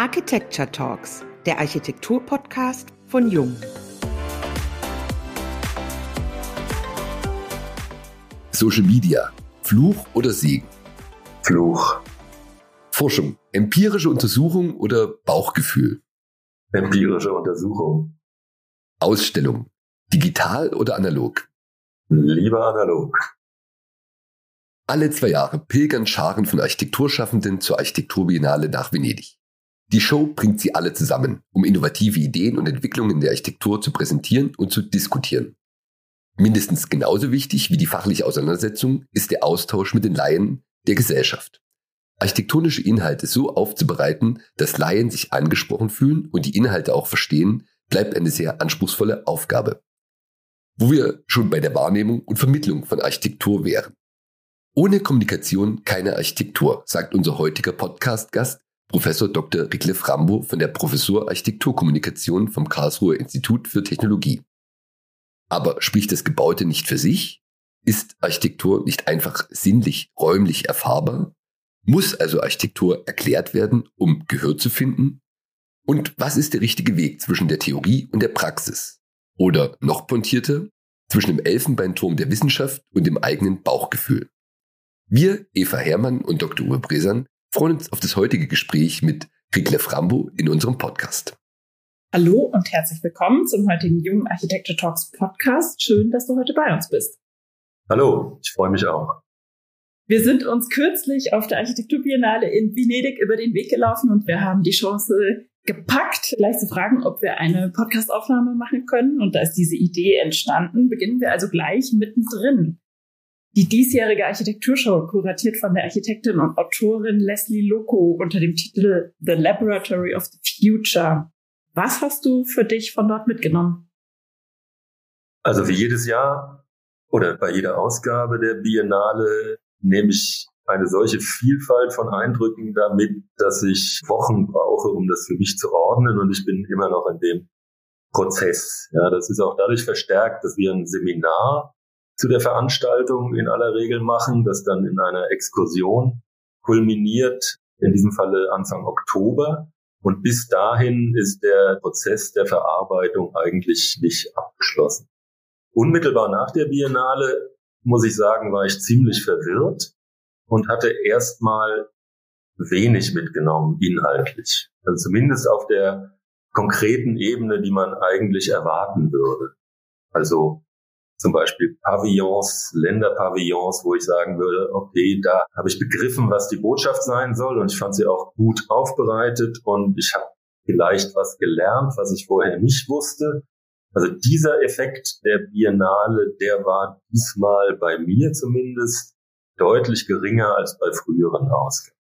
Architecture Talks, der Architektur-Podcast von Jung. Social Media, Fluch oder Segen? Fluch. Forschung, empirische Untersuchung oder Bauchgefühl? Empirische Untersuchung. Ausstellung, digital oder analog? Lieber analog. Alle zwei Jahre pilgern Scharen von Architekturschaffenden zur Architekturbiennale nach Venedig. Die Show bringt sie alle zusammen, um innovative Ideen und Entwicklungen der Architektur zu präsentieren und zu diskutieren. Mindestens genauso wichtig wie die fachliche Auseinandersetzung ist der Austausch mit den Laien der Gesellschaft. Architektonische Inhalte so aufzubereiten, dass Laien sich angesprochen fühlen und die Inhalte auch verstehen, bleibt eine sehr anspruchsvolle Aufgabe. Wo wir schon bei der Wahrnehmung und Vermittlung von Architektur wären. Ohne Kommunikation keine Architektur, sagt unser heutiger Podcast-Gast Professor Dr. Rickle Rambo von der Professur Architekturkommunikation vom Karlsruher Institut für Technologie. Aber spricht das Gebaute nicht für sich? Ist Architektur nicht einfach sinnlich, räumlich erfahrbar? Muss also Architektur erklärt werden, um Gehör zu finden? Und was ist der richtige Weg zwischen der Theorie und der Praxis? Oder noch pointierter, zwischen dem Elfenbeinturm der Wissenschaft und dem eigenen Bauchgefühl? Wir, Eva Herrmann und Dr. Uwe Bresan, freuen uns auf das heutige Gespräch mit Rickle Frambo in unserem Podcast. Hallo und herzlich willkommen zum heutigen Jungen Architecture Talks Podcast. Schön, dass du heute bei uns bist. Hallo, ich freue mich auch. Wir sind uns kürzlich auf der Architekturbiennale in Venedig über den Weg gelaufen und wir haben die Chance gepackt, gleich zu fragen, ob wir eine Podcastaufnahme machen können. Und da ist diese Idee entstanden. Beginnen wir also gleich mittendrin. Die diesjährige Architekturshow, kuratiert von der Architektin und Autorin Leslie Loco unter dem Titel The Laboratory of the Future. Was hast du für dich von dort mitgenommen? Also wie jedes Jahr oder bei jeder Ausgabe der Biennale nehme ich eine solche Vielfalt von Eindrücken damit, dass ich Wochen brauche, um das für mich zu ordnen und ich bin immer noch in dem Prozess. Ja, das ist auch dadurch verstärkt, dass wir ein Seminar zu der Veranstaltung in aller Regel machen, das dann in einer Exkursion kulminiert, in diesem Falle Anfang Oktober. Und bis dahin ist der Prozess der Verarbeitung eigentlich nicht abgeschlossen. Unmittelbar nach der Biennale, muss ich sagen, war ich ziemlich verwirrt und hatte erstmal wenig mitgenommen inhaltlich. Also zumindest auf der konkreten Ebene, die man eigentlich erwarten würde. Also zum Beispiel Pavillons, Länderpavillons, wo ich sagen würde, okay, da habe ich begriffen, was die Botschaft sein soll und ich fand sie auch gut aufbereitet und ich habe vielleicht was gelernt, was ich vorher nicht wusste. Also dieser Effekt der Biennale, der war diesmal bei mir zumindest deutlich geringer als bei früheren Ausgaben.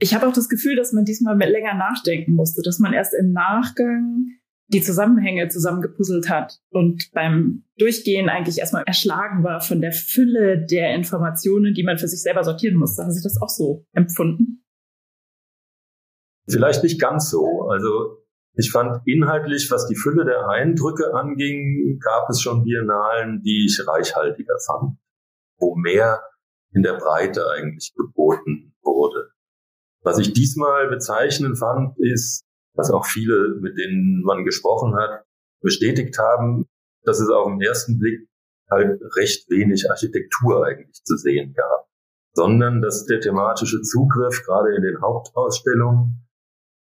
Ich habe auch das Gefühl, dass man diesmal länger nachdenken musste, dass man erst im Nachgang die Zusammenhänge zusammengepuzzelt hat und beim Durchgehen eigentlich erstmal erschlagen war von der Fülle der Informationen, die man für sich selber sortieren musste. Hast du das auch so empfunden? Vielleicht nicht ganz so. Also ich fand inhaltlich, was die Fülle der Eindrücke anging, gab es schon Biennalen, die ich reichhaltiger fand, wo mehr in der Breite eigentlich geboten wurde. Was ich diesmal bezeichnend fand, ist, was auch viele, mit denen man gesprochen hat, bestätigt haben, dass es auf den ersten Blick halt recht wenig Architektur eigentlich zu sehen gab, sondern dass der thematische Zugriff gerade in den Hauptausstellungen,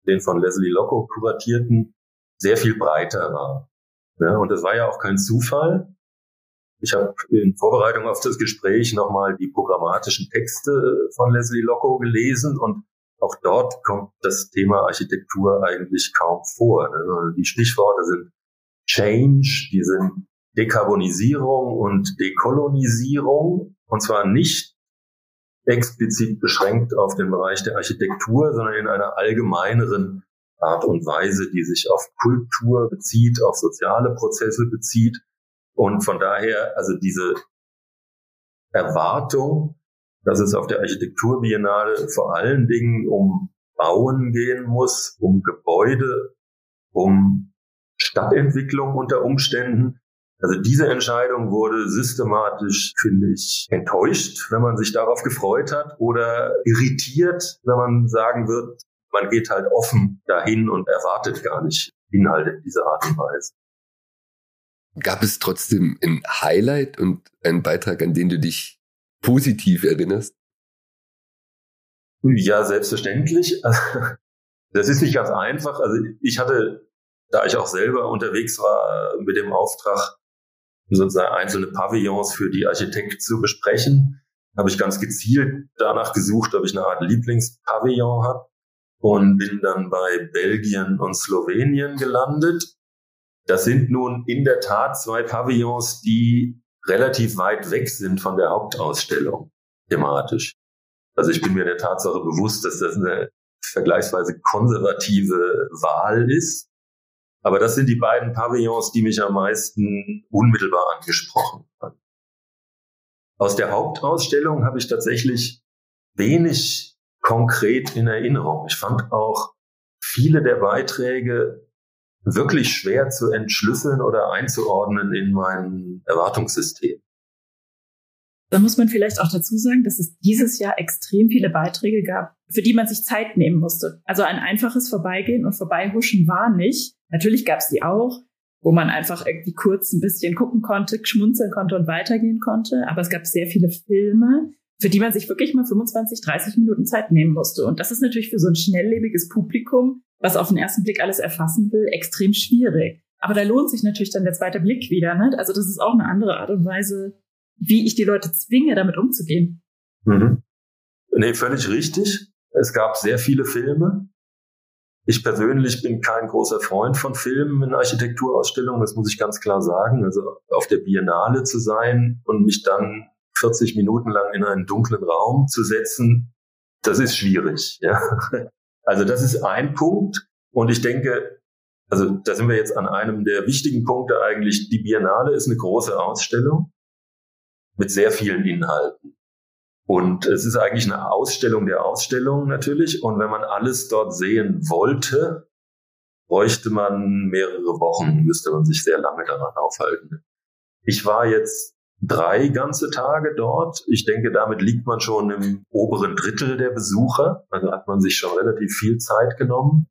den von Leslie Locko kuratierten, sehr viel breiter war. Ja, und das war ja auch kein Zufall. Ich habe in Vorbereitung auf das Gespräch nochmal die programmatischen Texte von Leslie Locko gelesen und auch dort kommt das Thema Architektur eigentlich kaum vor. Also die Stichworte sind Change, die sind Dekarbonisierung und Dekolonisierung. Und zwar nicht explizit beschränkt auf den Bereich der Architektur, sondern in einer allgemeineren Art und Weise, die sich auf Kultur bezieht, auf soziale Prozesse bezieht. Und von daher, also diese Erwartung, dass es auf der Architekturbiennale vor allen Dingen um Bauen gehen muss, um Gebäude, um Stadtentwicklung unter Umständen. Also diese Entscheidung wurde systematisch, finde ich, enttäuscht, wenn man sich darauf gefreut hat oder irritiert, wenn man sagen wird, man geht halt offen dahin und erwartet gar nicht Inhalte in dieser Art und Weise. Gab es trotzdem ein Highlight und einen Beitrag, an den du dich positiv erinnerst? Ja, selbstverständlich. Das ist nicht ganz einfach. Also ich hatte, da ich auch selber unterwegs war, mit dem Auftrag, sozusagen einzelne Pavillons für die Architekten zu besprechen, habe ich ganz gezielt danach gesucht, ob ich eine Art Lieblingspavillon habe und bin dann bei Belgien und Slowenien gelandet. Das sind nun in der Tat zwei Pavillons, die relativ weit weg sind von der Hauptausstellung thematisch. Also ich bin mir der Tatsache bewusst, dass das eine vergleichsweise konservative Wahl ist. Aber das sind die beiden Pavillons, die mich am meisten unmittelbar angesprochen haben. Aus der Hauptausstellung habe ich tatsächlich wenig konkret in Erinnerung. Ich fand auch viele der Beiträge wirklich schwer zu entschlüsseln oder einzuordnen in mein Erwartungssystem. Da muss man vielleicht auch dazu sagen, dass es dieses Jahr extrem viele Beiträge gab, für die man sich Zeit nehmen musste. Also ein einfaches Vorbeigehen und Vorbeihuschen war nicht. Natürlich gab es die auch, wo man einfach irgendwie kurz ein bisschen gucken konnte, schmunzeln konnte und weitergehen konnte. Aber es gab sehr viele Filme, für die man sich wirklich mal 25, 30 Minuten Zeit nehmen musste. Und das ist natürlich für so ein schnelllebiges Publikum, was auf den ersten Blick alles erfassen will, extrem schwierig. Aber da lohnt sich natürlich dann der zweite Blick wieder. Ne? Also das ist auch eine andere Art und Weise, wie ich die Leute zwinge, damit umzugehen. Mhm. Nee, völlig richtig. Es gab sehr viele Filme. Ich persönlich bin kein großer Freund von Filmen in Architekturausstellungen, das muss ich ganz klar sagen. Also auf der Biennale zu sein und mich dann 40 Minuten lang in einen dunklen Raum zu setzen, das ist schwierig. Ja? Also das ist ein Punkt. Und ich denke, also da sind wir jetzt an einem der wichtigen Punkte eigentlich. Die Biennale ist eine große Ausstellung mit sehr vielen Inhalten. Und es ist eigentlich eine Ausstellung der Ausstellung natürlich. Und wenn man alles dort sehen wollte, bräuchte man mehrere Wochen, müsste man sich sehr lange daran aufhalten. Ich war jetzt drei ganze Tage dort. Ich denke, damit liegt man schon im oberen Drittel der Besucher. Also hat man sich schon relativ viel Zeit genommen.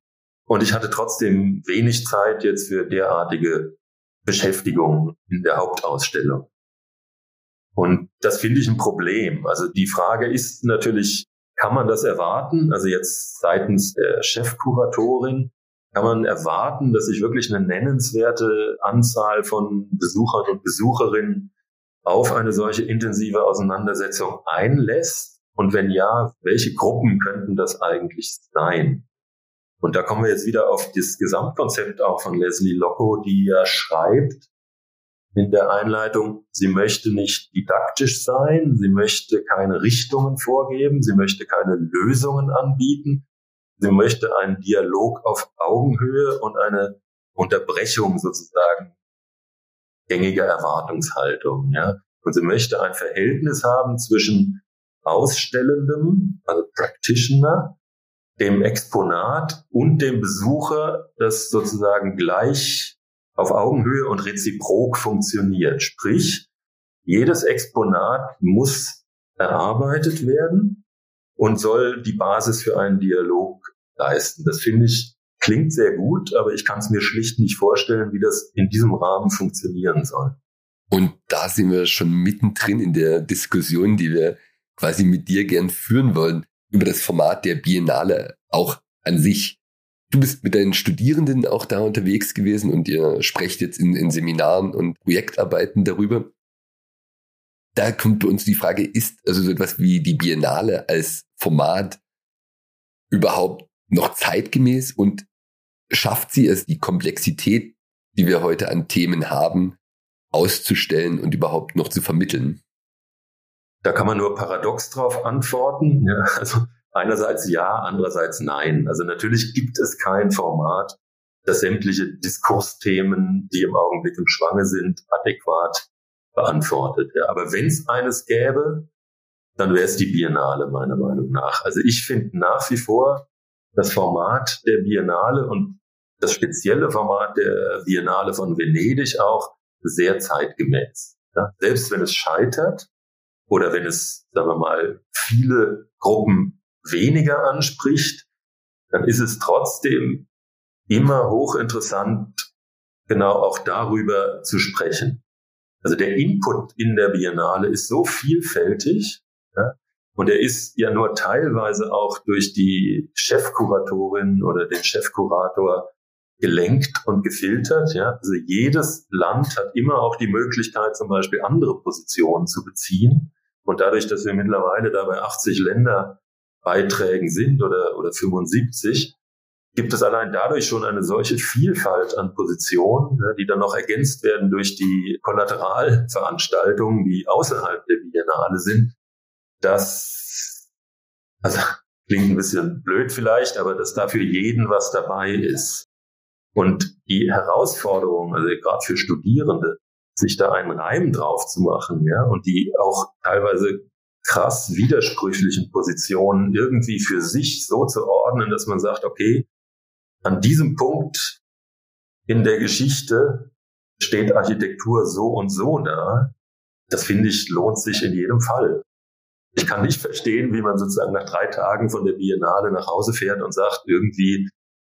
Und ich hatte trotzdem wenig Zeit jetzt für derartige Beschäftigung in der Hauptausstellung. Und das finde ich ein Problem. Also die Frage ist natürlich, kann man das erwarten? Also jetzt seitens der Chefkuratorin, kann man erwarten, dass sich wirklich eine nennenswerte Anzahl von Besuchern und Besucherinnen auf eine solche intensive Auseinandersetzung einlässt? Und wenn ja, welche Gruppen könnten das eigentlich sein? Und da kommen wir jetzt wieder auf das Gesamtkonzept auch von Leslie Locko, die ja schreibt, in der Einleitung, sie möchte nicht didaktisch sein, sie möchte keine Richtungen vorgeben, sie möchte keine Lösungen anbieten, sie möchte einen Dialog auf Augenhöhe und eine Unterbrechung sozusagen gängiger Erwartungshaltung. Ja? Und sie möchte ein Verhältnis haben zwischen Ausstellendem, also Practitioner, dem Exponat und dem Besucher, das sozusagen gleich auf Augenhöhe und reziprok funktioniert. Sprich, jedes Exponat muss erarbeitet werden und soll die Basis für einen Dialog leisten. Das finde ich klingt sehr gut, aber ich kann es mir schlicht nicht vorstellen, wie das in diesem Rahmen funktionieren soll. Und da sind wir schon mittendrin in der Diskussion, die wir quasi mit dir gern führen wollen, über das Format der Biennale auch an sich. Du bist mit deinen Studierenden auch da unterwegs gewesen und ihr sprecht jetzt in, in Seminaren und Projektarbeiten darüber. Da kommt bei uns die Frage, ist also so etwas wie die Biennale als Format überhaupt noch zeitgemäß und schafft sie es, die Komplexität, die wir heute an Themen haben, auszustellen und überhaupt noch zu vermitteln? Da kann man nur paradox drauf antworten. Ja, also Einerseits ja, andererseits nein. Also natürlich gibt es kein Format, das sämtliche Diskursthemen, die im Augenblick im Schwange sind, adäquat beantwortet. Ja, aber wenn es eines gäbe, dann wäre es die Biennale meiner Meinung nach. Also ich finde nach wie vor das Format der Biennale und das spezielle Format der Biennale von Venedig auch sehr zeitgemäß. Ja, selbst wenn es scheitert oder wenn es, sagen wir mal, viele Gruppen weniger anspricht, dann ist es trotzdem immer hochinteressant, genau auch darüber zu sprechen. Also der Input in der Biennale ist so vielfältig ja, und er ist ja nur teilweise auch durch die Chefkuratorin oder den Chefkurator gelenkt und gefiltert. Ja. Also jedes Land hat immer auch die Möglichkeit, zum Beispiel andere Positionen zu beziehen. Und dadurch, dass wir mittlerweile da bei 80 Länderbeiträgen sind oder, oder 75, gibt es allein dadurch schon eine solche Vielfalt an Positionen, ne, die dann noch ergänzt werden durch die Kollateralveranstaltungen, die außerhalb der Biennale sind, dass, also klingt ein bisschen blöd vielleicht, aber dass da für jeden was dabei ist. Und die Herausforderung, also gerade für Studierende, sich da einen Reim drauf zu machen, ja, und die auch teilweise krass widersprüchlichen Positionen irgendwie für sich so zu ordnen, dass man sagt, okay, an diesem Punkt in der Geschichte steht Architektur so und so da. Das finde ich lohnt sich in jedem Fall. Ich kann nicht verstehen, wie man sozusagen nach drei Tagen von der Biennale nach Hause fährt und sagt, irgendwie,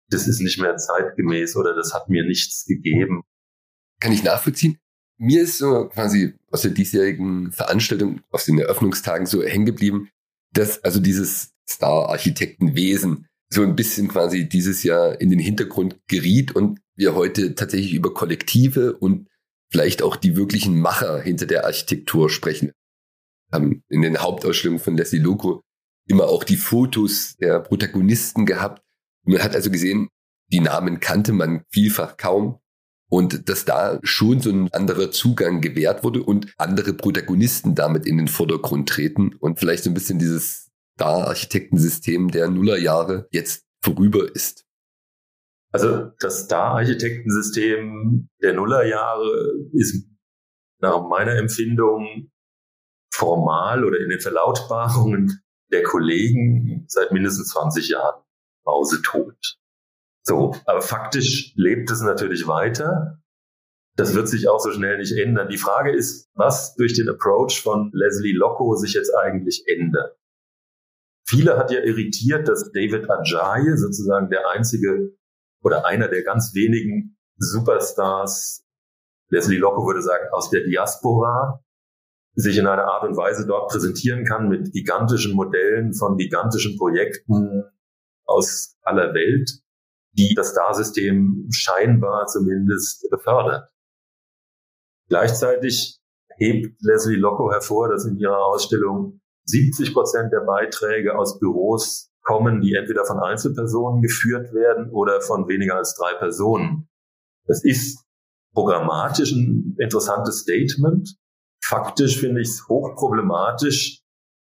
das ist nicht mehr zeitgemäß oder das hat mir nichts gegeben. Kann ich nachvollziehen? Mir ist so quasi aus der diesjährigen Veranstaltung, aus den Eröffnungstagen so hängen geblieben, dass also dieses Star-Architektenwesen so ein bisschen quasi dieses Jahr in den Hintergrund geriet und wir heute tatsächlich über Kollektive und vielleicht auch die wirklichen Macher hinter der Architektur sprechen. Haben in den Hauptausstellungen von Leslie Loco immer auch die Fotos der Protagonisten gehabt. Man hat also gesehen, die Namen kannte man vielfach kaum und dass da schon so ein anderer Zugang gewährt wurde und andere Protagonisten damit in den Vordergrund treten und vielleicht so ein bisschen dieses Star-Architektensystem der Nullerjahre jetzt vorüber ist? Also das Star-Architektensystem der Nullerjahre ist nach meiner Empfindung formal oder in den Verlautbarungen der Kollegen seit mindestens 20 Jahren mausetot. So, aber faktisch lebt es natürlich weiter. Das wird sich auch so schnell nicht ändern. Die Frage ist, was durch den Approach von Leslie Locko sich jetzt eigentlich ändert. Viele hat ja irritiert, dass David Ajayi sozusagen der einzige oder einer der ganz wenigen Superstars, Leslie Locke würde sagen, aus der Diaspora, sich in einer Art und Weise dort präsentieren kann mit gigantischen Modellen von gigantischen Projekten aus aller Welt, die das Star-System scheinbar zumindest befördert. Gleichzeitig hebt Leslie Locko hervor, dass in ihrer Ausstellung 70 Prozent der Beiträge aus Büros kommen, die entweder von Einzelpersonen geführt werden oder von weniger als drei Personen. Das ist programmatisch ein interessantes Statement. Faktisch finde ich es hochproblematisch,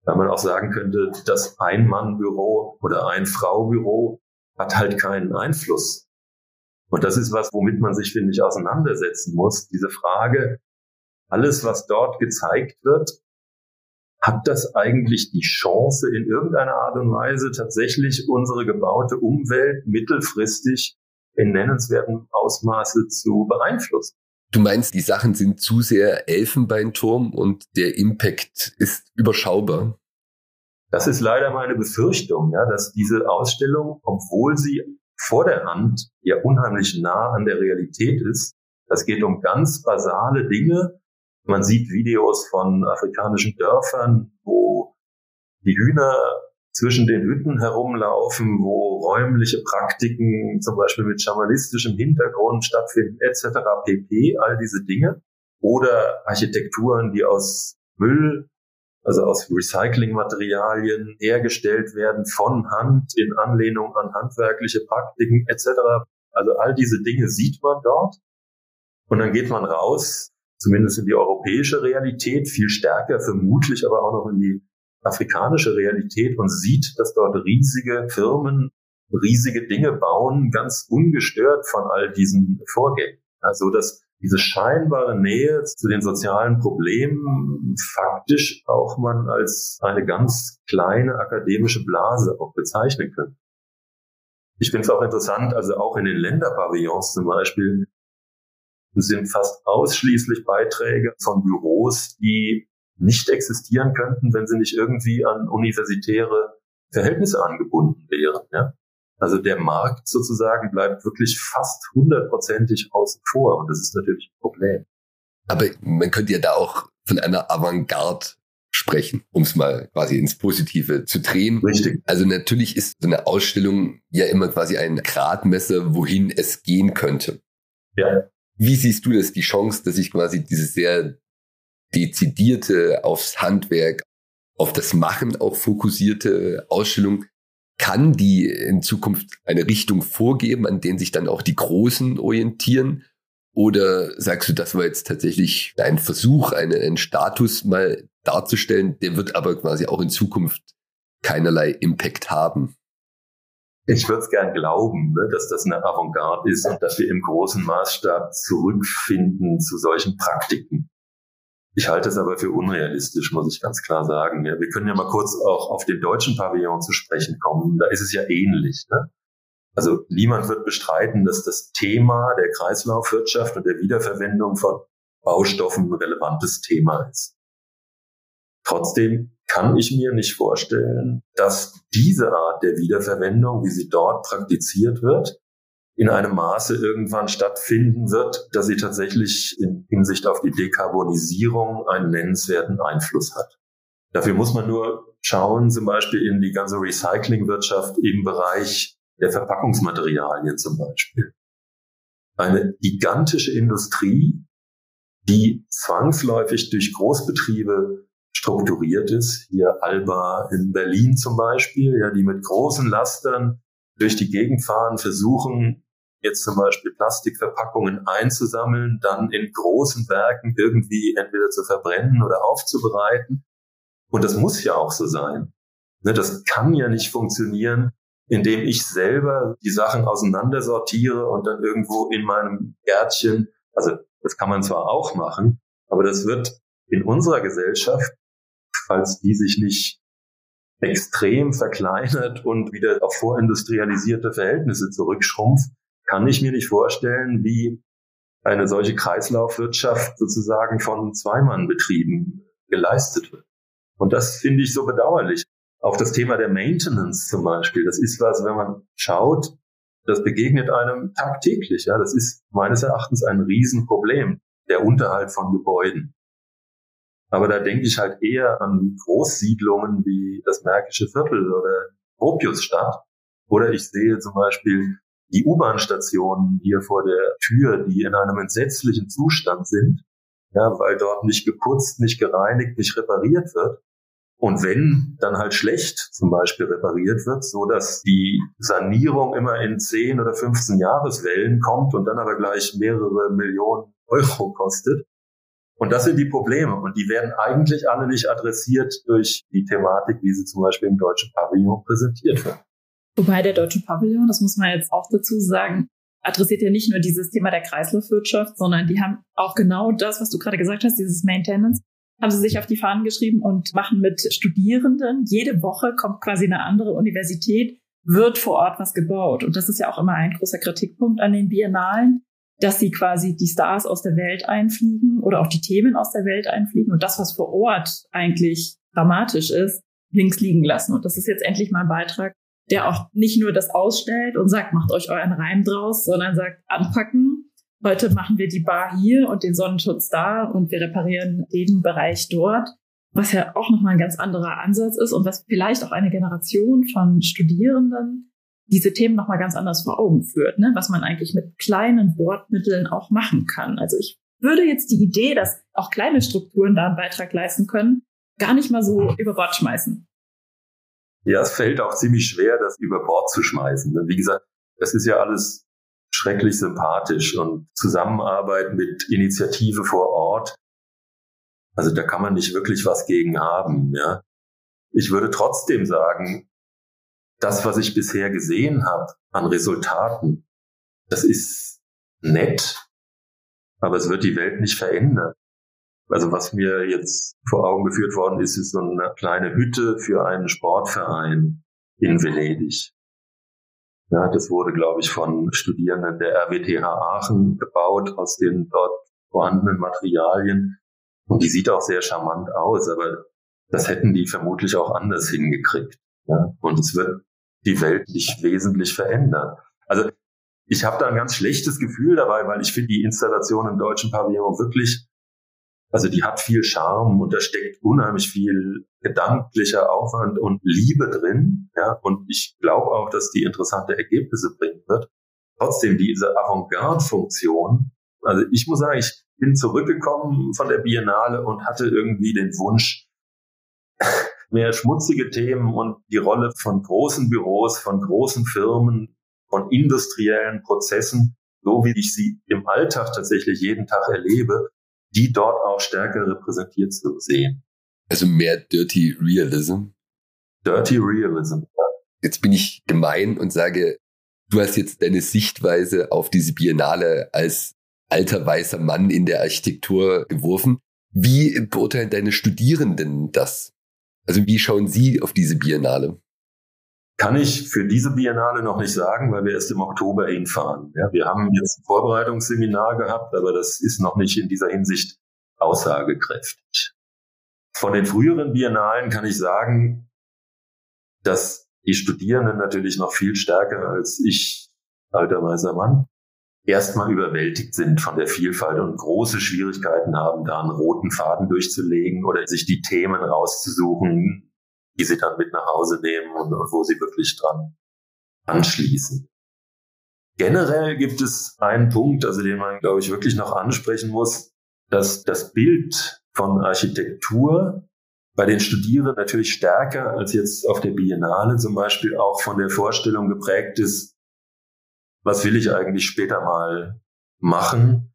weil man auch sagen könnte, das Ein-Mann-Büro oder Ein-Frau-Büro hat halt keinen Einfluss. Und das ist was, womit man sich, finde ich, auseinandersetzen muss. Diese Frage, alles, was dort gezeigt wird, hat das eigentlich die Chance, in irgendeiner Art und Weise tatsächlich unsere gebaute Umwelt mittelfristig in nennenswertem Ausmaße zu beeinflussen? Du meinst, die Sachen sind zu sehr Elfenbeinturm und der Impact ist überschaubar? Das ist leider meine Befürchtung, ja, dass diese Ausstellung, obwohl sie vor der Hand ja unheimlich nah an der Realität ist, das geht um ganz basale Dinge, man sieht Videos von afrikanischen Dörfern, wo die Hühner zwischen den Hütten herumlaufen, wo räumliche Praktiken zum Beispiel mit schamanistischem Hintergrund stattfinden, etc. pp. All diese Dinge. Oder Architekturen, die aus Müll, also aus Recyclingmaterialien hergestellt werden von Hand in Anlehnung an handwerkliche Praktiken etc. Also all diese Dinge sieht man dort. Und dann geht man raus zumindest in die europäische Realität, viel stärker vermutlich aber auch noch in die afrikanische Realität und sieht, dass dort riesige Firmen riesige Dinge bauen, ganz ungestört von all diesen Vorgängen. Also dass diese scheinbare Nähe zu den sozialen Problemen faktisch auch man als eine ganz kleine akademische Blase auch bezeichnen könnte. Ich finde es auch interessant, also auch in den Länderpavillons zum Beispiel sind fast ausschließlich Beiträge von Büros, die nicht existieren könnten, wenn sie nicht irgendwie an universitäre Verhältnisse angebunden wären. Ja? Also der Markt sozusagen bleibt wirklich fast hundertprozentig außen vor und das ist natürlich ein Problem. Aber man könnte ja da auch von einer Avantgarde sprechen, um es mal quasi ins Positive zu drehen. Richtig. Also natürlich ist so eine Ausstellung ja immer quasi ein Gradmesser, wohin es gehen könnte. Ja. Wie siehst du das, die Chance, dass ich quasi diese sehr dezidierte aufs Handwerk, auf das Machen auch fokussierte Ausstellung, kann die in Zukunft eine Richtung vorgeben, an denen sich dann auch die Großen orientieren? Oder sagst du, das war jetzt tatsächlich ein Versuch, einen, einen Status mal darzustellen, der wird aber quasi auch in Zukunft keinerlei Impact haben? Ich würde es gern glauben, ne, dass das eine Avantgarde ist und dass wir im großen Maßstab zurückfinden zu solchen Praktiken. Ich halte es aber für unrealistisch, muss ich ganz klar sagen. Ja, wir können ja mal kurz auch auf den deutschen Pavillon zu sprechen kommen. Da ist es ja ähnlich. Ne? Also niemand wird bestreiten, dass das Thema der Kreislaufwirtschaft und der Wiederverwendung von Baustoffen ein relevantes Thema ist. Trotzdem kann ich mir nicht vorstellen, dass diese Art der Wiederverwendung, wie sie dort praktiziert wird, in einem Maße irgendwann stattfinden wird, dass sie tatsächlich in Hinsicht auf die Dekarbonisierung einen nennenswerten Einfluss hat. Dafür muss man nur schauen, zum Beispiel in die ganze Recyclingwirtschaft im Bereich der Verpackungsmaterialien zum Beispiel. Eine gigantische Industrie, die zwangsläufig durch Großbetriebe strukturiert ist. Hier Alba in Berlin zum Beispiel, ja, die mit großen Lastern durch die Gegend fahren, versuchen jetzt zum Beispiel Plastikverpackungen einzusammeln, dann in großen Werken irgendwie entweder zu verbrennen oder aufzubereiten. Und das muss ja auch so sein. Ne, das kann ja nicht funktionieren, indem ich selber die Sachen auseinandersortiere und dann irgendwo in meinem Gärtchen, also das kann man zwar auch machen, aber das wird in unserer Gesellschaft, falls die sich nicht extrem verkleinert und wieder auf vorindustrialisierte Verhältnisse zurückschrumpft, kann ich mir nicht vorstellen, wie eine solche Kreislaufwirtschaft sozusagen von Zweimannbetrieben geleistet wird. Und das finde ich so bedauerlich. Auch das Thema der Maintenance zum Beispiel, das ist was, wenn man schaut, das begegnet einem tagtäglich. Ja, das ist meines Erachtens ein Riesenproblem, der Unterhalt von Gebäuden. Aber da denke ich halt eher an Großsiedlungen wie das Märkische Viertel oder Gropiusstadt. Oder ich sehe zum Beispiel die U-Bahn-Stationen hier vor der Tür, die in einem entsetzlichen Zustand sind, ja, weil dort nicht geputzt, nicht gereinigt, nicht repariert wird. Und wenn dann halt schlecht zum Beispiel repariert wird, so dass die Sanierung immer in 10 oder 15 Jahreswellen kommt und dann aber gleich mehrere Millionen Euro kostet. Und das sind die Probleme. Und die werden eigentlich alle nicht adressiert durch die Thematik, wie sie zum Beispiel im deutschen Pavillon präsentiert wird. Wobei der Deutsche Pavillon, das muss man jetzt auch dazu sagen, adressiert ja nicht nur dieses Thema der Kreislaufwirtschaft, sondern die haben auch genau das, was du gerade gesagt hast, dieses Maintenance, haben sie sich auf die Fahnen geschrieben und machen mit Studierenden. Jede Woche kommt quasi eine andere Universität, wird vor Ort was gebaut. Und das ist ja auch immer ein großer Kritikpunkt an den Biennalen, dass sie quasi die Stars aus der Welt einfliegen oder auch die Themen aus der Welt einfliegen und das, was vor Ort eigentlich dramatisch ist, links liegen lassen. Und das ist jetzt endlich mal ein Beitrag, der auch nicht nur das ausstellt und sagt, macht euch euren Reim draus, sondern sagt, anpacken. Heute machen wir die Bar hier und den Sonnenschutz da und wir reparieren den Bereich dort, was ja auch nochmal ein ganz anderer Ansatz ist und was vielleicht auch eine Generation von Studierenden diese Themen nochmal ganz anders vor Augen führt, ne? was man eigentlich mit kleinen Wortmitteln auch machen kann. Also ich würde jetzt die Idee, dass auch kleine Strukturen da einen Beitrag leisten können, gar nicht mal so über Bord schmeißen. Ja, es fällt auch ziemlich schwer, das über Bord zu schmeißen. Ne? Wie gesagt, das ist ja alles schrecklich sympathisch und Zusammenarbeit mit Initiative vor Ort. Also da kann man nicht wirklich was gegen haben, ja. Ich würde trotzdem sagen, das, was ich bisher gesehen habe an Resultaten, das ist nett, aber es wird die Welt nicht verändern. Also was mir jetzt vor Augen geführt worden ist, ist so eine kleine Hütte für einen Sportverein in Venedig. Ja, das wurde, glaube ich, von Studierenden der RWTH Aachen gebaut aus den dort vorhandenen Materialien. Und die sieht auch sehr charmant aus, aber das hätten die vermutlich auch anders hingekriegt. Ja? Und es wird die Welt nicht wesentlich verändern. Also ich habe da ein ganz schlechtes Gefühl dabei, weil ich finde die Installation im deutschen Pavillon wirklich, also die hat viel Charme und da steckt unheimlich viel gedanklicher Aufwand und Liebe drin. Ja, und ich glaube auch, dass die interessante Ergebnisse bringen wird. Trotzdem diese Avantgarde-Funktion. Also ich muss sagen, ich bin zurückgekommen von der Biennale und hatte irgendwie den Wunsch, mehr schmutzige Themen und die Rolle von großen Büros, von großen Firmen, von industriellen Prozessen, so wie ich sie im Alltag tatsächlich jeden Tag erlebe, die dort auch stärker repräsentiert zu sehen. Also mehr Dirty Realism. Dirty Realism. Jetzt bin ich gemein und sage, du hast jetzt deine Sichtweise auf diese Biennale als alter weißer Mann in der Architektur geworfen. Wie beurteilen deine Studierenden das? Also wie schauen Sie auf diese Biennale? Kann ich für diese Biennale noch nicht sagen, weil wir erst im Oktober hinfahren. Ja, wir haben jetzt ein Vorbereitungsseminar gehabt, aber das ist noch nicht in dieser Hinsicht aussagekräftig. Von den früheren Biennalen kann ich sagen, dass die Studierenden natürlich noch viel stärker als ich, alter weißer Mann, erstmal überwältigt sind von der Vielfalt und große Schwierigkeiten haben, da einen roten Faden durchzulegen oder sich die Themen rauszusuchen, die sie dann mit nach Hause nehmen und, und wo sie wirklich dran anschließen. Generell gibt es einen Punkt, also den man, glaube ich, wirklich noch ansprechen muss, dass das Bild von Architektur bei den Studierenden natürlich stärker als jetzt auf der Biennale zum Beispiel auch von der Vorstellung geprägt ist, was will ich eigentlich später mal machen?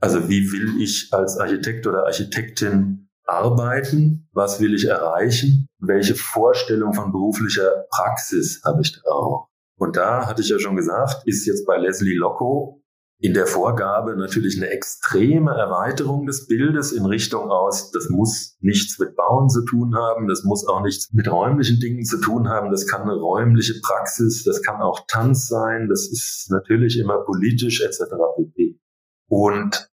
Also wie will ich als Architekt oder Architektin arbeiten? Was will ich erreichen? Welche Vorstellung von beruflicher Praxis habe ich da auch? Und da hatte ich ja schon gesagt, ist jetzt bei Leslie Locko in der Vorgabe natürlich eine extreme Erweiterung des Bildes in Richtung aus, das muss nichts mit Bauen zu tun haben, das muss auch nichts mit räumlichen Dingen zu tun haben, das kann eine räumliche Praxis, das kann auch Tanz sein, das ist natürlich immer politisch etc. pp. Und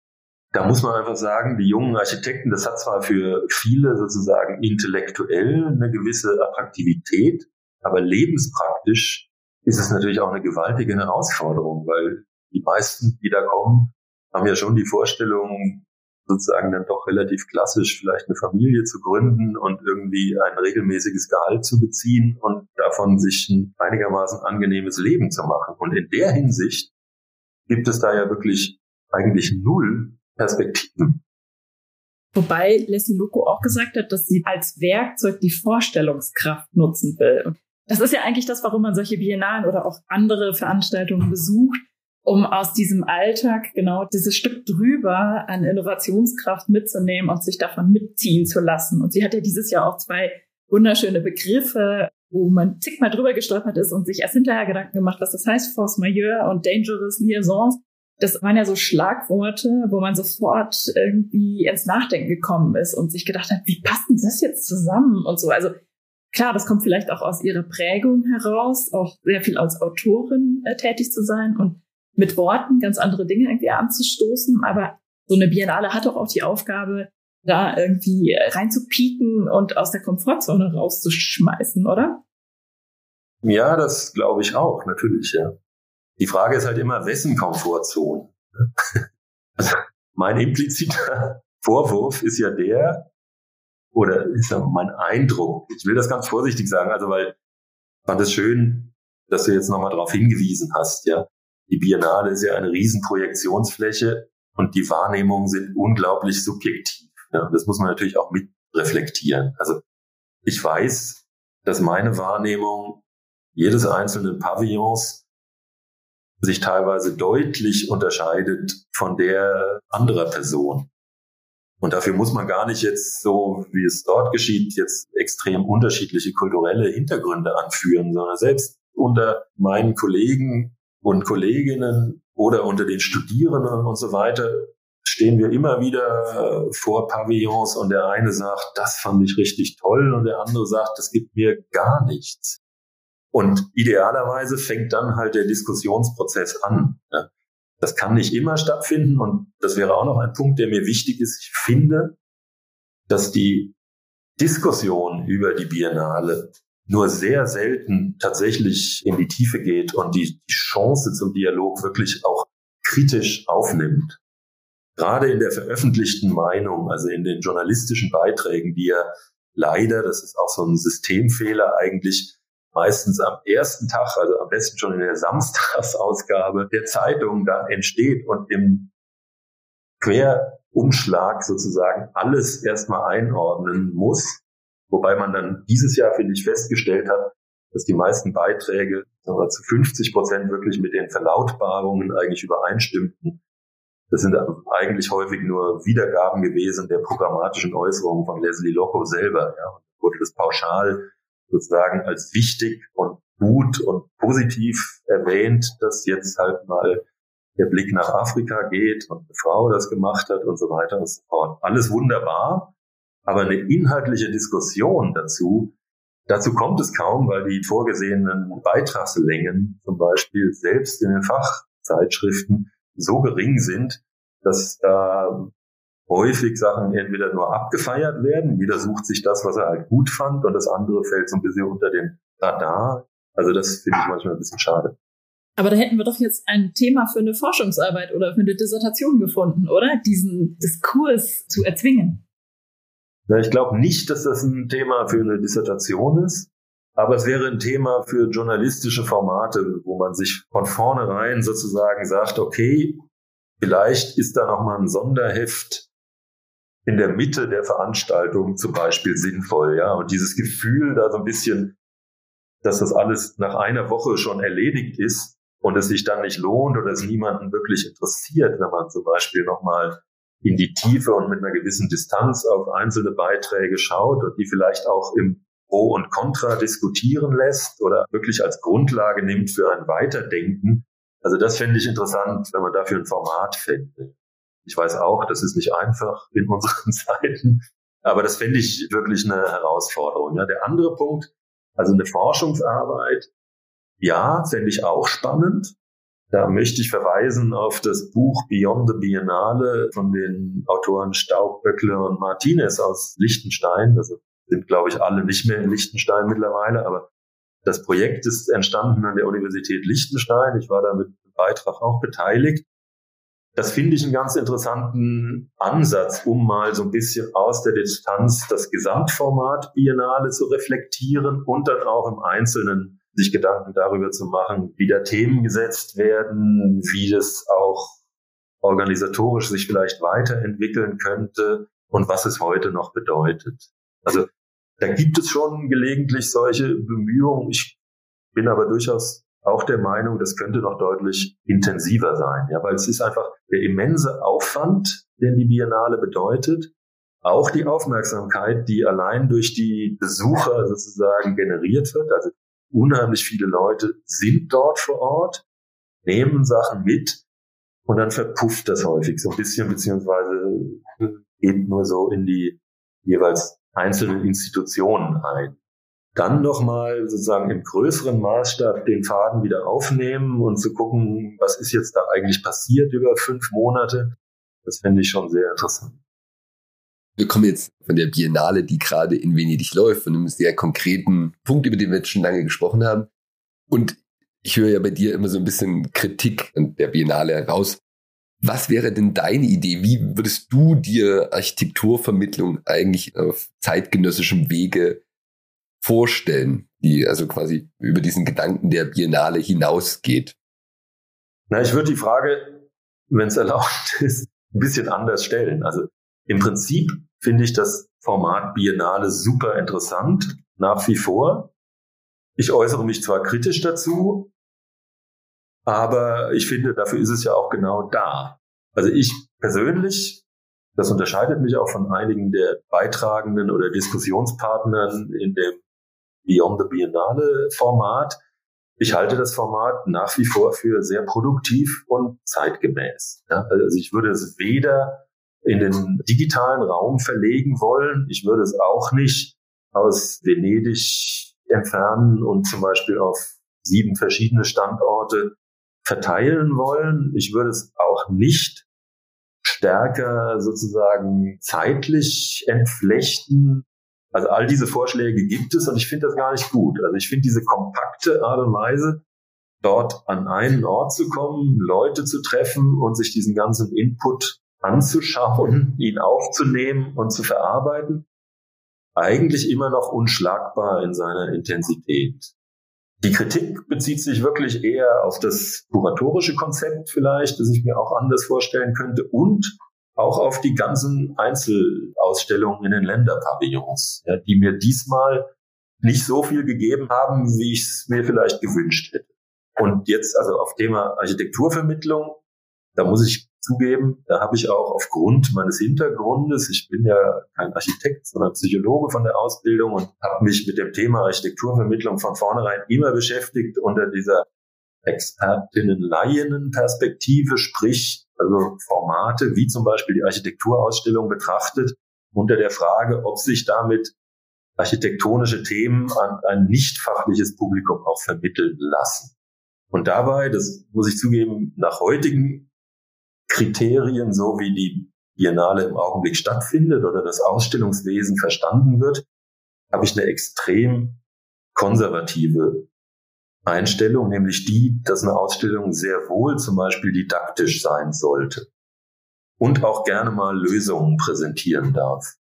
da muss man einfach sagen, die jungen Architekten, das hat zwar für viele sozusagen intellektuell eine gewisse Attraktivität, aber lebenspraktisch ist es natürlich auch eine gewaltige Herausforderung, weil die meisten, die da kommen, haben ja schon die Vorstellung, sozusagen dann doch relativ klassisch vielleicht eine Familie zu gründen und irgendwie ein regelmäßiges Gehalt zu beziehen und davon sich ein einigermaßen angenehmes Leben zu machen. Und in der Hinsicht gibt es da ja wirklich eigentlich null Perspektiven. Wobei Leslie Loco auch gesagt hat, dass sie als Werkzeug die Vorstellungskraft nutzen will. Das ist ja eigentlich das, warum man solche Biennalen oder auch andere Veranstaltungen besucht, um aus diesem Alltag genau dieses Stück drüber an Innovationskraft mitzunehmen und sich davon mitziehen zu lassen. Und sie hat ja dieses Jahr auch zwei wunderschöne Begriffe, wo man zigmal drüber gestolpert ist und sich erst hinterher Gedanken gemacht, was das heißt, Force Majeure und Dangerous Liaisons. Das waren ja so Schlagworte, wo man sofort irgendwie ins Nachdenken gekommen ist und sich gedacht hat, wie passt denn das jetzt zusammen und so. Also klar, das kommt vielleicht auch aus ihrer Prägung heraus, auch sehr viel als Autorin äh, tätig zu sein und mit Worten ganz andere Dinge irgendwie anzustoßen. Aber so eine Biennale hat doch auch die Aufgabe, da irgendwie reinzupieken und aus der Komfortzone rauszuschmeißen, oder? Ja, das glaube ich auch, natürlich, ja. Die Frage ist halt immer, wessen Komfortzone? also mein impliziter Vorwurf ist ja der, oder ist ja mein Eindruck, ich will das ganz vorsichtig sagen, also weil ich fand es schön, dass du jetzt nochmal darauf hingewiesen hast, ja. Die Biennale ist ja eine Riesenprojektionsfläche und die Wahrnehmungen sind unglaublich subjektiv. Ja, das muss man natürlich auch mit reflektieren. Also ich weiß, dass meine Wahrnehmung jedes einzelnen Pavillons sich teilweise deutlich unterscheidet von der anderer Person. Und dafür muss man gar nicht jetzt so, wie es dort geschieht, jetzt extrem unterschiedliche kulturelle Hintergründe anführen, sondern selbst unter meinen Kollegen und Kolleginnen oder unter den Studierenden und so weiter stehen wir immer wieder vor Pavillons und der eine sagt, das fand ich richtig toll und der andere sagt, das gibt mir gar nichts. Und idealerweise fängt dann halt der Diskussionsprozess an. Das kann nicht immer stattfinden und das wäre auch noch ein Punkt, der mir wichtig ist. Ich finde, dass die Diskussion über die Biennale nur sehr selten tatsächlich in die Tiefe geht und die, Chance zum Dialog wirklich auch kritisch aufnimmt. Gerade in der veröffentlichten Meinung, also in den journalistischen Beiträgen, die ja leider, das ist auch so ein Systemfehler eigentlich, meistens am ersten Tag, also am besten schon in der Samstagsausgabe der Zeitung dann entsteht und im Querumschlag sozusagen alles erstmal einordnen muss. Wobei man dann dieses Jahr, finde ich, festgestellt hat, dass die meisten Beiträge zu 50 Prozent wirklich mit den Verlautbarungen eigentlich übereinstimmten. Das sind eigentlich häufig nur Wiedergaben gewesen der programmatischen Äußerungen von Leslie Locke selber. Ja. Wurde das pauschal sozusagen als wichtig und gut und positiv erwähnt, dass jetzt halt mal der Blick nach Afrika geht und eine Frau das gemacht hat und so weiter und so fort. Alles wunderbar, aber eine inhaltliche Diskussion dazu, dazu kommt es kaum, weil die vorgesehenen Beitragslängen zum Beispiel selbst in den Fachzeitschriften so gering sind, dass da häufig Sachen entweder nur abgefeiert werden, jeder sucht sich das, was er halt gut fand, und das andere fällt so ein bisschen unter den Radar. Also das finde ich manchmal ein bisschen schade. Aber da hätten wir doch jetzt ein Thema für eine Forschungsarbeit oder für eine Dissertation gefunden, oder? Diesen Diskurs zu erzwingen. Ich glaube nicht, dass das ein Thema für eine Dissertation ist, aber es wäre ein Thema für journalistische Formate, wo man sich von vornherein sozusagen sagt, okay, vielleicht ist da nochmal ein Sonderheft in der Mitte der Veranstaltung zum Beispiel sinnvoll, ja. Und dieses Gefühl da so ein bisschen, dass das alles nach einer Woche schon erledigt ist und es sich dann nicht lohnt oder es niemanden wirklich interessiert, wenn man zum Beispiel nochmal in die Tiefe und mit einer gewissen Distanz auf einzelne Beiträge schaut und die vielleicht auch im Pro und Contra diskutieren lässt oder wirklich als Grundlage nimmt für ein Weiterdenken. Also das fände ich interessant, wenn man dafür ein Format fände. Ich weiß auch, das ist nicht einfach in unseren Zeiten, aber das fände ich wirklich eine Herausforderung. Ja, der andere Punkt, also eine Forschungsarbeit, ja, fände ich auch spannend. Da möchte ich verweisen auf das Buch Beyond the Biennale von den Autoren Staub, Böckle und Martinez aus Liechtenstein. Also sind, glaube ich, alle nicht mehr in Liechtenstein mittlerweile, aber das Projekt ist entstanden an der Universität Liechtenstein. Ich war da mit Beitrag auch beteiligt. Das finde ich einen ganz interessanten Ansatz, um mal so ein bisschen aus der Distanz das Gesamtformat Biennale zu reflektieren und dann auch im Einzelnen sich Gedanken darüber zu machen, wie da Themen gesetzt werden, wie das auch organisatorisch sich vielleicht weiterentwickeln könnte und was es heute noch bedeutet. Also da gibt es schon gelegentlich solche Bemühungen. Ich bin aber durchaus auch der Meinung, das könnte noch deutlich intensiver sein, ja, weil es ist einfach der immense Aufwand, den die Biennale bedeutet, auch die Aufmerksamkeit, die allein durch die Besucher sozusagen generiert wird. Also unheimlich viele Leute sind dort vor Ort, nehmen Sachen mit und dann verpufft das häufig so ein bisschen, beziehungsweise geht nur so in die jeweils einzelnen Institutionen ein dann nochmal sozusagen im größeren Maßstab den Faden wieder aufnehmen und zu gucken, was ist jetzt da eigentlich passiert über fünf Monate. Das fände ich schon sehr interessant. Wir kommen jetzt von der Biennale, die gerade in Venedig läuft, von einem sehr konkreten Punkt, über den wir jetzt schon lange gesprochen haben. Und ich höre ja bei dir immer so ein bisschen Kritik an der Biennale heraus. Was wäre denn deine Idee? Wie würdest du dir Architekturvermittlung eigentlich auf zeitgenössischem Wege vorstellen, die also quasi über diesen Gedanken der Biennale hinausgeht? Na, ich würde die Frage, wenn es erlaubt ist, ein bisschen anders stellen. Also im Prinzip finde ich das Format Biennale super interessant, nach wie vor. Ich äußere mich zwar kritisch dazu, aber ich finde, dafür ist es ja auch genau da. Also ich persönlich, das unterscheidet mich auch von einigen der Beitragenden oder Diskussionspartnern in dem Beyond the Biennale Format. Ich halte das Format nach wie vor für sehr produktiv und zeitgemäß. Also ich würde es weder in den digitalen Raum verlegen wollen. Ich würde es auch nicht aus Venedig entfernen und zum Beispiel auf sieben verschiedene Standorte verteilen wollen. Ich würde es auch nicht stärker sozusagen zeitlich entflechten. Also all diese Vorschläge gibt es und ich finde das gar nicht gut. Also ich finde diese kompakte Art und Weise, dort an einen Ort zu kommen, Leute zu treffen und sich diesen ganzen Input anzuschauen, ihn aufzunehmen und zu verarbeiten, eigentlich immer noch unschlagbar in seiner Intensität. Die Kritik bezieht sich wirklich eher auf das kuratorische Konzept vielleicht, das ich mir auch anders vorstellen könnte und auch auf die ganzen Einzelausstellungen in den Länderpavillons, ja, die mir diesmal nicht so viel gegeben haben, wie ich es mir vielleicht gewünscht hätte. Und jetzt also auf Thema Architekturvermittlung, da muss ich zugeben, da habe ich auch aufgrund meines Hintergrundes, ich bin ja kein Architekt, sondern Psychologe von der Ausbildung und habe mich mit dem Thema Architekturvermittlung von vornherein immer beschäftigt unter dieser Expertinnen-Laien-Perspektive, sprich also Formate wie zum Beispiel die Architekturausstellung betrachtet, unter der Frage, ob sich damit architektonische Themen an ein nicht fachliches Publikum auch vermitteln lassen. Und dabei, das muss ich zugeben, nach heutigen Kriterien, so wie die Biennale im Augenblick stattfindet oder das Ausstellungswesen verstanden wird, habe ich eine extrem konservative Einstellung, nämlich die, dass eine Ausstellung sehr wohl zum Beispiel didaktisch sein sollte und auch gerne mal Lösungen präsentieren darf.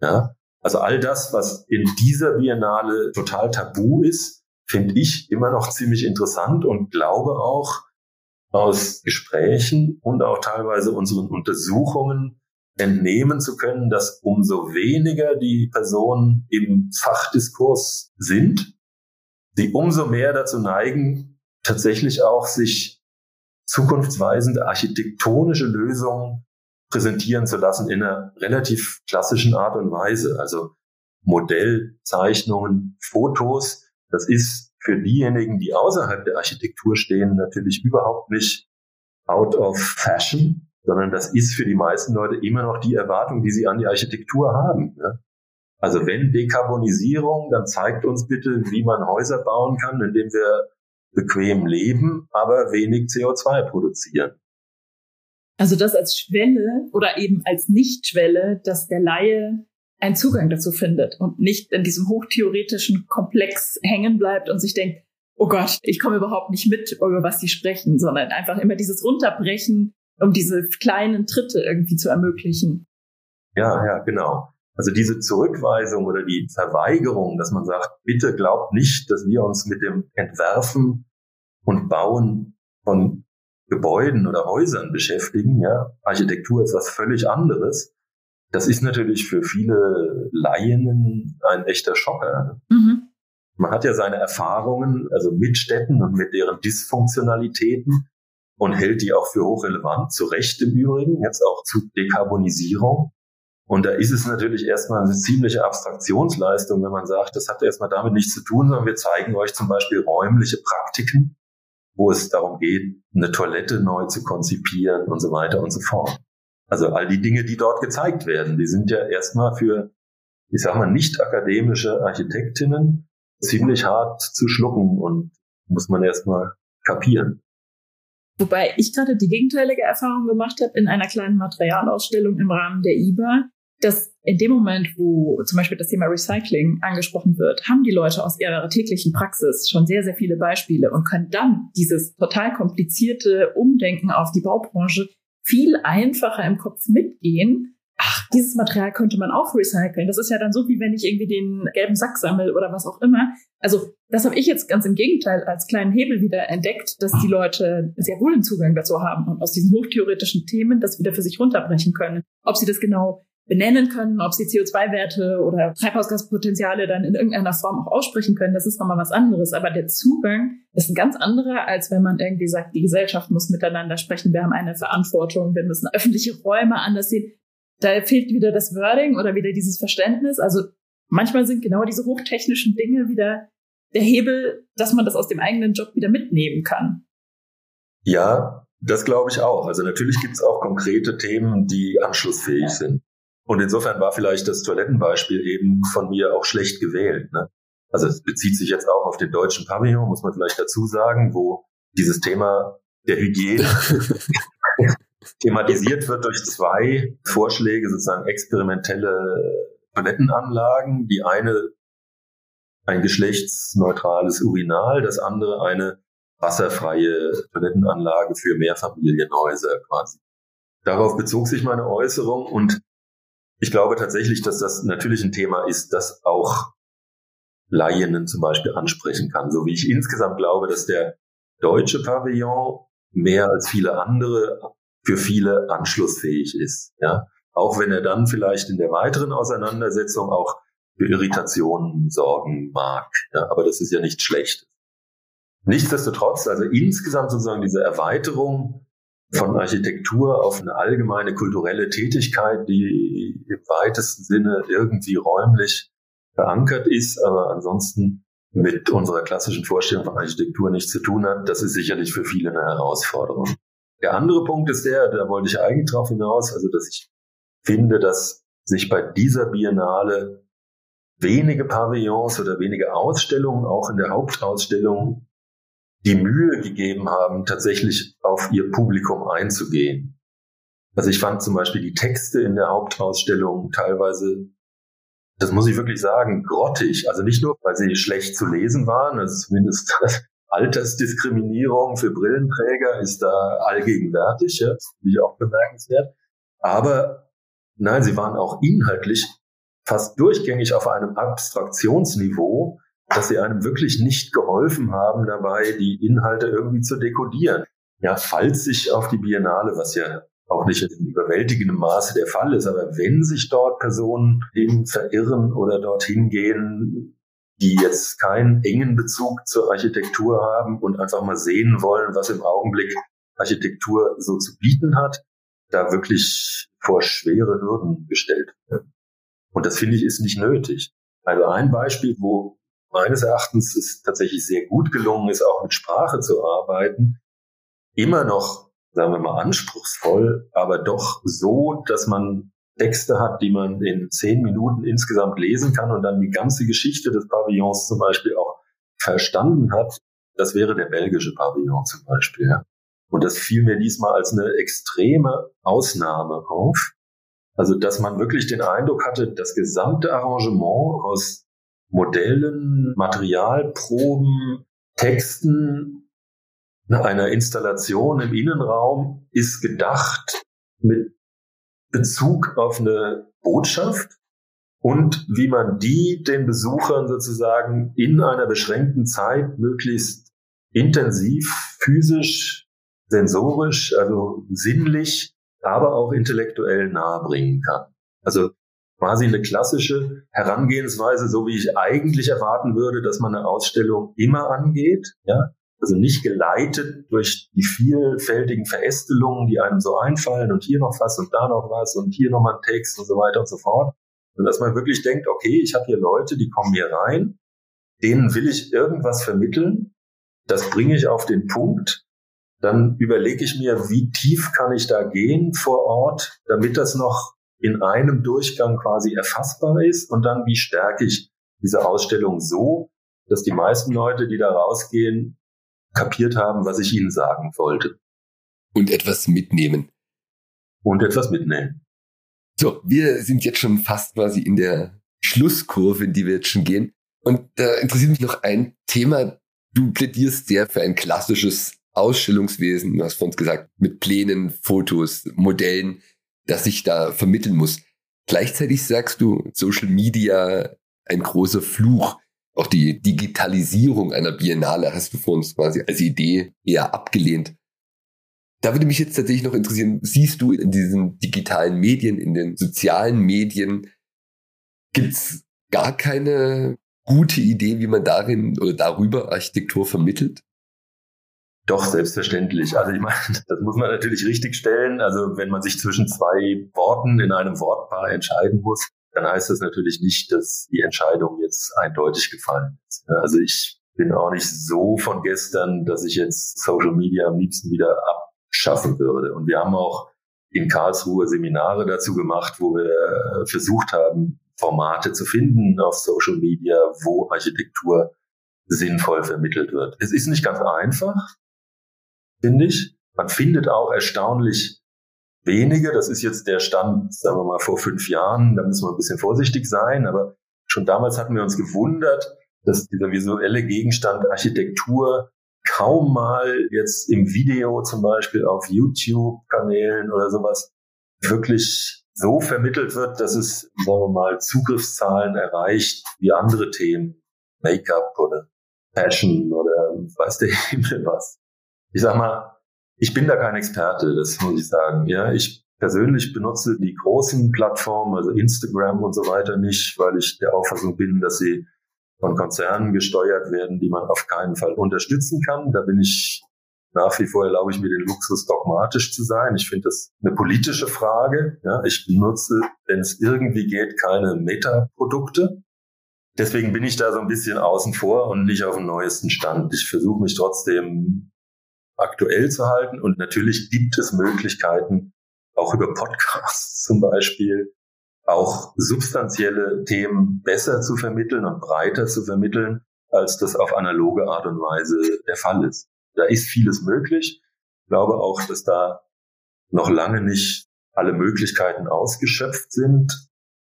Ja, also all das, was in dieser Biennale total tabu ist, finde ich immer noch ziemlich interessant und glaube auch, aus Gesprächen und auch teilweise unseren Untersuchungen entnehmen zu können, dass umso weniger die Personen im Fachdiskurs sind, sie umso mehr dazu neigen, tatsächlich auch sich zukunftsweisende architektonische Lösungen präsentieren zu lassen in einer relativ klassischen Art und Weise. Also Modellzeichnungen, Fotos, das ist für diejenigen, die außerhalb der Architektur stehen, natürlich überhaupt nicht out of fashion, sondern das ist für die meisten Leute immer noch die Erwartung, die sie an die Architektur haben. Ne? Also wenn Dekarbonisierung, dann zeigt uns bitte, wie man Häuser bauen kann, indem wir bequem leben, aber wenig CO2 produzieren. Also das als Schwelle oder eben als Nichtschwelle, dass der Laie einen Zugang dazu findet und nicht in diesem hochtheoretischen Komplex hängen bleibt und sich denkt, oh Gott, ich komme überhaupt nicht mit, über was die sprechen, sondern einfach immer dieses Runterbrechen, um diese kleinen Tritte irgendwie zu ermöglichen. Ja, ja, genau. Also diese Zurückweisung oder die Verweigerung, dass man sagt, bitte glaubt nicht, dass wir uns mit dem Entwerfen und Bauen von Gebäuden oder Häusern beschäftigen. Ja, Architektur ist was völlig anderes. Das ist natürlich für viele Laien ein echter Schocker. Mhm. Man hat ja seine Erfahrungen, also mit Städten und mit deren Dysfunktionalitäten und hält die auch für hochrelevant, zu Recht im Übrigen, jetzt auch zu Dekarbonisierung. Und da ist es natürlich erstmal eine ziemliche Abstraktionsleistung, wenn man sagt, das hat erstmal damit nichts zu tun, sondern wir zeigen euch zum Beispiel räumliche Praktiken, wo es darum geht, eine Toilette neu zu konzipieren und so weiter und so fort. Also all die Dinge, die dort gezeigt werden, die sind ja erstmal für, ich sag mal, nicht akademische Architektinnen ziemlich hart zu schlucken und muss man erstmal kapieren. Wobei ich gerade die gegenteilige Erfahrung gemacht habe in einer kleinen Materialausstellung im Rahmen der IBA, dass in dem Moment, wo zum Beispiel das Thema Recycling angesprochen wird, haben die Leute aus ihrer täglichen Praxis schon sehr, sehr viele Beispiele und können dann dieses total komplizierte Umdenken auf die Baubranche viel einfacher im Kopf mitgehen. Ach, dieses Material könnte man auch recyceln. Das ist ja dann so, wie wenn ich irgendwie den gelben Sack sammle oder was auch immer. Also das habe ich jetzt ganz im Gegenteil als kleinen Hebel wieder entdeckt, dass die Leute sehr wohl einen Zugang dazu haben und aus diesen hochtheoretischen Themen das wieder für sich runterbrechen können. Ob sie das genau benennen können, ob sie CO2-Werte oder Treibhausgaspotenziale dann in irgendeiner Form auch aussprechen können, das ist nochmal was anderes. Aber der Zugang ist ein ganz anderer, als wenn man irgendwie sagt, die Gesellschaft muss miteinander sprechen, wir haben eine Verantwortung, wir müssen öffentliche Räume anders sehen. Da fehlt wieder das Wording oder wieder dieses Verständnis. Also manchmal sind genau diese hochtechnischen Dinge wieder der Hebel, dass man das aus dem eigenen Job wieder mitnehmen kann. Ja, das glaube ich auch. Also natürlich gibt es auch konkrete Themen, die anschlussfähig ja. sind. Und insofern war vielleicht das Toilettenbeispiel eben von mir auch schlecht gewählt. Ne? Also es bezieht sich jetzt auch auf den deutschen Pavillon, muss man vielleicht dazu sagen, wo dieses Thema der Hygiene thematisiert wird durch zwei Vorschläge, sozusagen experimentelle Toilettenanlagen. Die eine ein geschlechtsneutrales Urinal, das andere eine wasserfreie Toilettenanlage für Mehrfamilienhäuser quasi. Darauf bezog sich meine Äußerung und ich glaube tatsächlich, dass das natürlich ein Thema ist, das auch Laien zum Beispiel ansprechen kann. So wie ich insgesamt glaube, dass der deutsche Pavillon mehr als viele andere für viele anschlussfähig ist. Ja, auch wenn er dann vielleicht in der weiteren Auseinandersetzung auch für Irritationen sorgen mag. Ja, aber das ist ja nicht schlecht. Nichtsdestotrotz, also insgesamt sozusagen diese Erweiterung von Architektur auf eine allgemeine kulturelle Tätigkeit, die im weitesten Sinne irgendwie räumlich verankert ist, aber ansonsten mit unserer klassischen Vorstellung von Architektur nichts zu tun hat, das ist sicherlich für viele eine Herausforderung. Der andere Punkt ist der, da wollte ich eigentlich drauf hinaus, also dass ich finde, dass sich bei dieser Biennale wenige Pavillons oder wenige Ausstellungen, auch in der Hauptausstellung, die Mühe gegeben haben, tatsächlich auf ihr Publikum einzugehen. Also ich fand zum Beispiel die Texte in der Hauptausstellung teilweise, das muss ich wirklich sagen, grottig. Also nicht nur, weil sie schlecht zu lesen waren, also zumindest Altersdiskriminierung für Brillenträger ist da allgegenwärtig, ja, finde ich auch bemerkenswert. Aber nein, sie waren auch inhaltlich fast durchgängig auf einem Abstraktionsniveau, dass sie einem wirklich nicht geholfen haben, dabei die Inhalte irgendwie zu dekodieren. Ja, falls sich auf die Biennale, was ja auch nicht in überwältigendem Maße der Fall ist, aber wenn sich dort Personen hin verirren oder dorthin gehen, die jetzt keinen engen Bezug zur Architektur haben und einfach mal sehen wollen, was im Augenblick Architektur so zu bieten hat, da wirklich vor schwere Hürden gestellt werden. Und das finde ich ist nicht nötig. Also ein Beispiel, wo meines Erachtens es tatsächlich sehr gut gelungen ist, auch mit Sprache zu arbeiten, immer noch, sagen wir mal, anspruchsvoll, aber doch so, dass man Texte hat, die man in zehn Minuten insgesamt lesen kann und dann die ganze Geschichte des Pavillons zum Beispiel auch verstanden hat. Das wäre der belgische Pavillon zum Beispiel. Und das fiel mir diesmal als eine extreme Ausnahme auf. Also, dass man wirklich den Eindruck hatte, das gesamte Arrangement aus Modellen, Materialproben, Texten einer Installation im Innenraum ist gedacht mit Bezug auf eine Botschaft und wie man die den Besuchern sozusagen in einer beschränkten Zeit möglichst intensiv, physisch, sensorisch, also sinnlich aber auch intellektuell nahebringen kann. Also quasi eine klassische Herangehensweise, so wie ich eigentlich erwarten würde, dass man eine Ausstellung immer angeht, ja. Also nicht geleitet durch die vielfältigen Verästelungen, die einem so einfallen und hier noch was und da noch was und hier nochmal ein Text und so weiter und so fort. Und dass man wirklich denkt, okay, ich habe hier Leute, die kommen hier rein, denen will ich irgendwas vermitteln, das bringe ich auf den Punkt dann überlege ich mir, wie tief kann ich da gehen vor Ort, damit das noch in einem Durchgang quasi erfassbar ist und dann wie stärke ich diese Ausstellung so, dass die meisten Leute, die da rausgehen, kapiert haben, was ich ihnen sagen wollte. Und etwas mitnehmen. Und etwas mitnehmen. So, wir sind jetzt schon fast quasi in der Schlusskurve, in die wir jetzt schon gehen. Und da interessiert mich noch ein Thema. Du plädierst sehr für ein klassisches Ausstellungswesen, du hast von uns gesagt, mit Plänen, Fotos, Modellen, das sich da vermitteln muss. Gleichzeitig sagst du, Social Media ein großer Fluch. Auch die Digitalisierung einer Biennale hast du vor uns quasi als Idee eher abgelehnt. Da würde mich jetzt tatsächlich noch interessieren, siehst du in diesen digitalen Medien, in den sozialen Medien, gibt's gar keine gute Idee, wie man darin oder darüber Architektur vermittelt? Doch, selbstverständlich. Also ich meine, das muss man natürlich richtig stellen. Also wenn man sich zwischen zwei Worten in einem Wortpaar entscheiden muss, dann heißt das natürlich nicht, dass die Entscheidung jetzt eindeutig gefallen ist. Also ich bin auch nicht so von gestern, dass ich jetzt Social Media am liebsten wieder abschaffen würde. Und wir haben auch in Karlsruhe Seminare dazu gemacht, wo wir versucht haben, Formate zu finden auf Social Media, wo Architektur sinnvoll vermittelt wird. Es ist nicht ganz einfach, ich. Man findet auch erstaunlich wenige. Das ist jetzt der Stand, sagen wir mal, vor fünf Jahren. Da muss man ein bisschen vorsichtig sein. Aber schon damals hatten wir uns gewundert, dass dieser visuelle Gegenstand Architektur kaum mal jetzt im Video zum Beispiel auf YouTube-Kanälen oder sowas wirklich so vermittelt wird, dass es, sagen wir mal, Zugriffszahlen erreicht wie andere Themen, Make-up oder Fashion oder weiß der Himmel was. Ich sag mal, ich bin da kein Experte, das muss ich sagen. Ja, ich persönlich benutze die großen Plattformen, also Instagram und so weiter nicht, weil ich der Auffassung bin, dass sie von Konzernen gesteuert werden, die man auf keinen Fall unterstützen kann. Da bin ich nach wie vor erlaube ich mir den Luxus, dogmatisch zu sein. Ich finde das eine politische Frage. Ja, ich benutze, wenn es irgendwie geht, keine Meta-Produkte. Deswegen bin ich da so ein bisschen außen vor und nicht auf dem neuesten Stand. Ich versuche mich trotzdem aktuell zu halten und natürlich gibt es Möglichkeiten, auch über Podcasts zum Beispiel, auch substanzielle Themen besser zu vermitteln und breiter zu vermitteln, als das auf analoge Art und Weise der Fall ist. Da ist vieles möglich. Ich glaube auch, dass da noch lange nicht alle Möglichkeiten ausgeschöpft sind.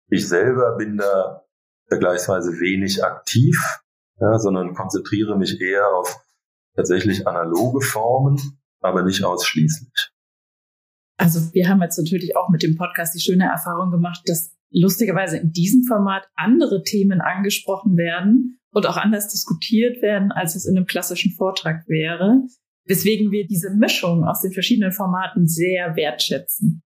Ich selber bin da vergleichsweise wenig aktiv, ja, sondern konzentriere mich eher auf tatsächlich analoge Formen, aber nicht ausschließlich. Also wir haben jetzt natürlich auch mit dem Podcast die schöne Erfahrung gemacht, dass lustigerweise in diesem Format andere Themen angesprochen werden und auch anders diskutiert werden, als es in einem klassischen Vortrag wäre. Weswegen wir diese Mischung aus den verschiedenen Formaten sehr wertschätzen.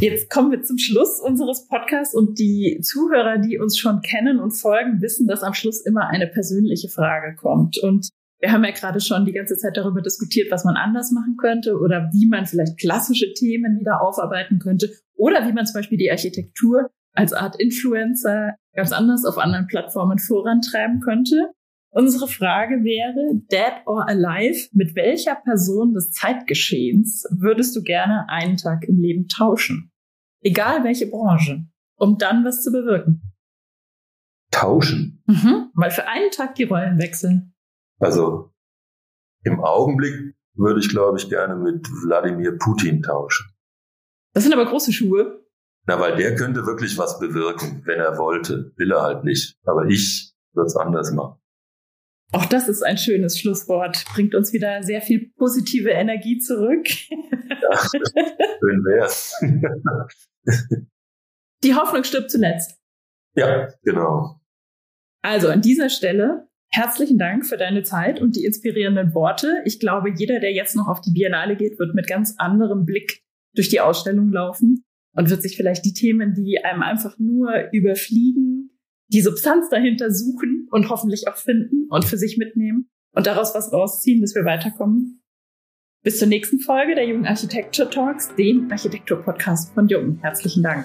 Jetzt kommen wir zum Schluss unseres Podcasts und die Zuhörer, die uns schon kennen und folgen, wissen, dass am Schluss immer eine persönliche Frage kommt. Und wir haben ja gerade schon die ganze Zeit darüber diskutiert, was man anders machen könnte oder wie man vielleicht klassische Themen wieder aufarbeiten könnte oder wie man zum Beispiel die Architektur als Art Influencer ganz anders auf anderen Plattformen vorantreiben könnte. Unsere Frage wäre, dead or alive, mit welcher Person des Zeitgeschehens würdest du gerne einen Tag im Leben tauschen? Egal welche Branche, um dann was zu bewirken. Tauschen? Mhm, mal für einen Tag die Rollen wechseln. Also im Augenblick würde ich, glaube ich, gerne mit Wladimir Putin tauschen. Das sind aber große Schuhe. Na, weil der könnte wirklich was bewirken, wenn er wollte. Will er halt nicht. Aber ich würde es anders machen. Auch das ist ein schönes Schlusswort. Bringt uns wieder sehr viel positive Energie zurück. Ja, schön wär's. Die Hoffnung stirbt zuletzt. Ja, genau. Also an dieser Stelle herzlichen Dank für deine Zeit und die inspirierenden Worte. Ich glaube, jeder, der jetzt noch auf die Biennale geht, wird mit ganz anderem Blick durch die Ausstellung laufen und wird sich vielleicht die Themen, die einem einfach nur überfliegen, die Substanz dahinter suchen und hoffentlich auch finden und für sich mitnehmen und daraus was rausziehen, bis wir weiterkommen. Bis zur nächsten Folge der Jungen Architecture Talks, dem Architektur-Podcast von Jungen. Herzlichen Dank.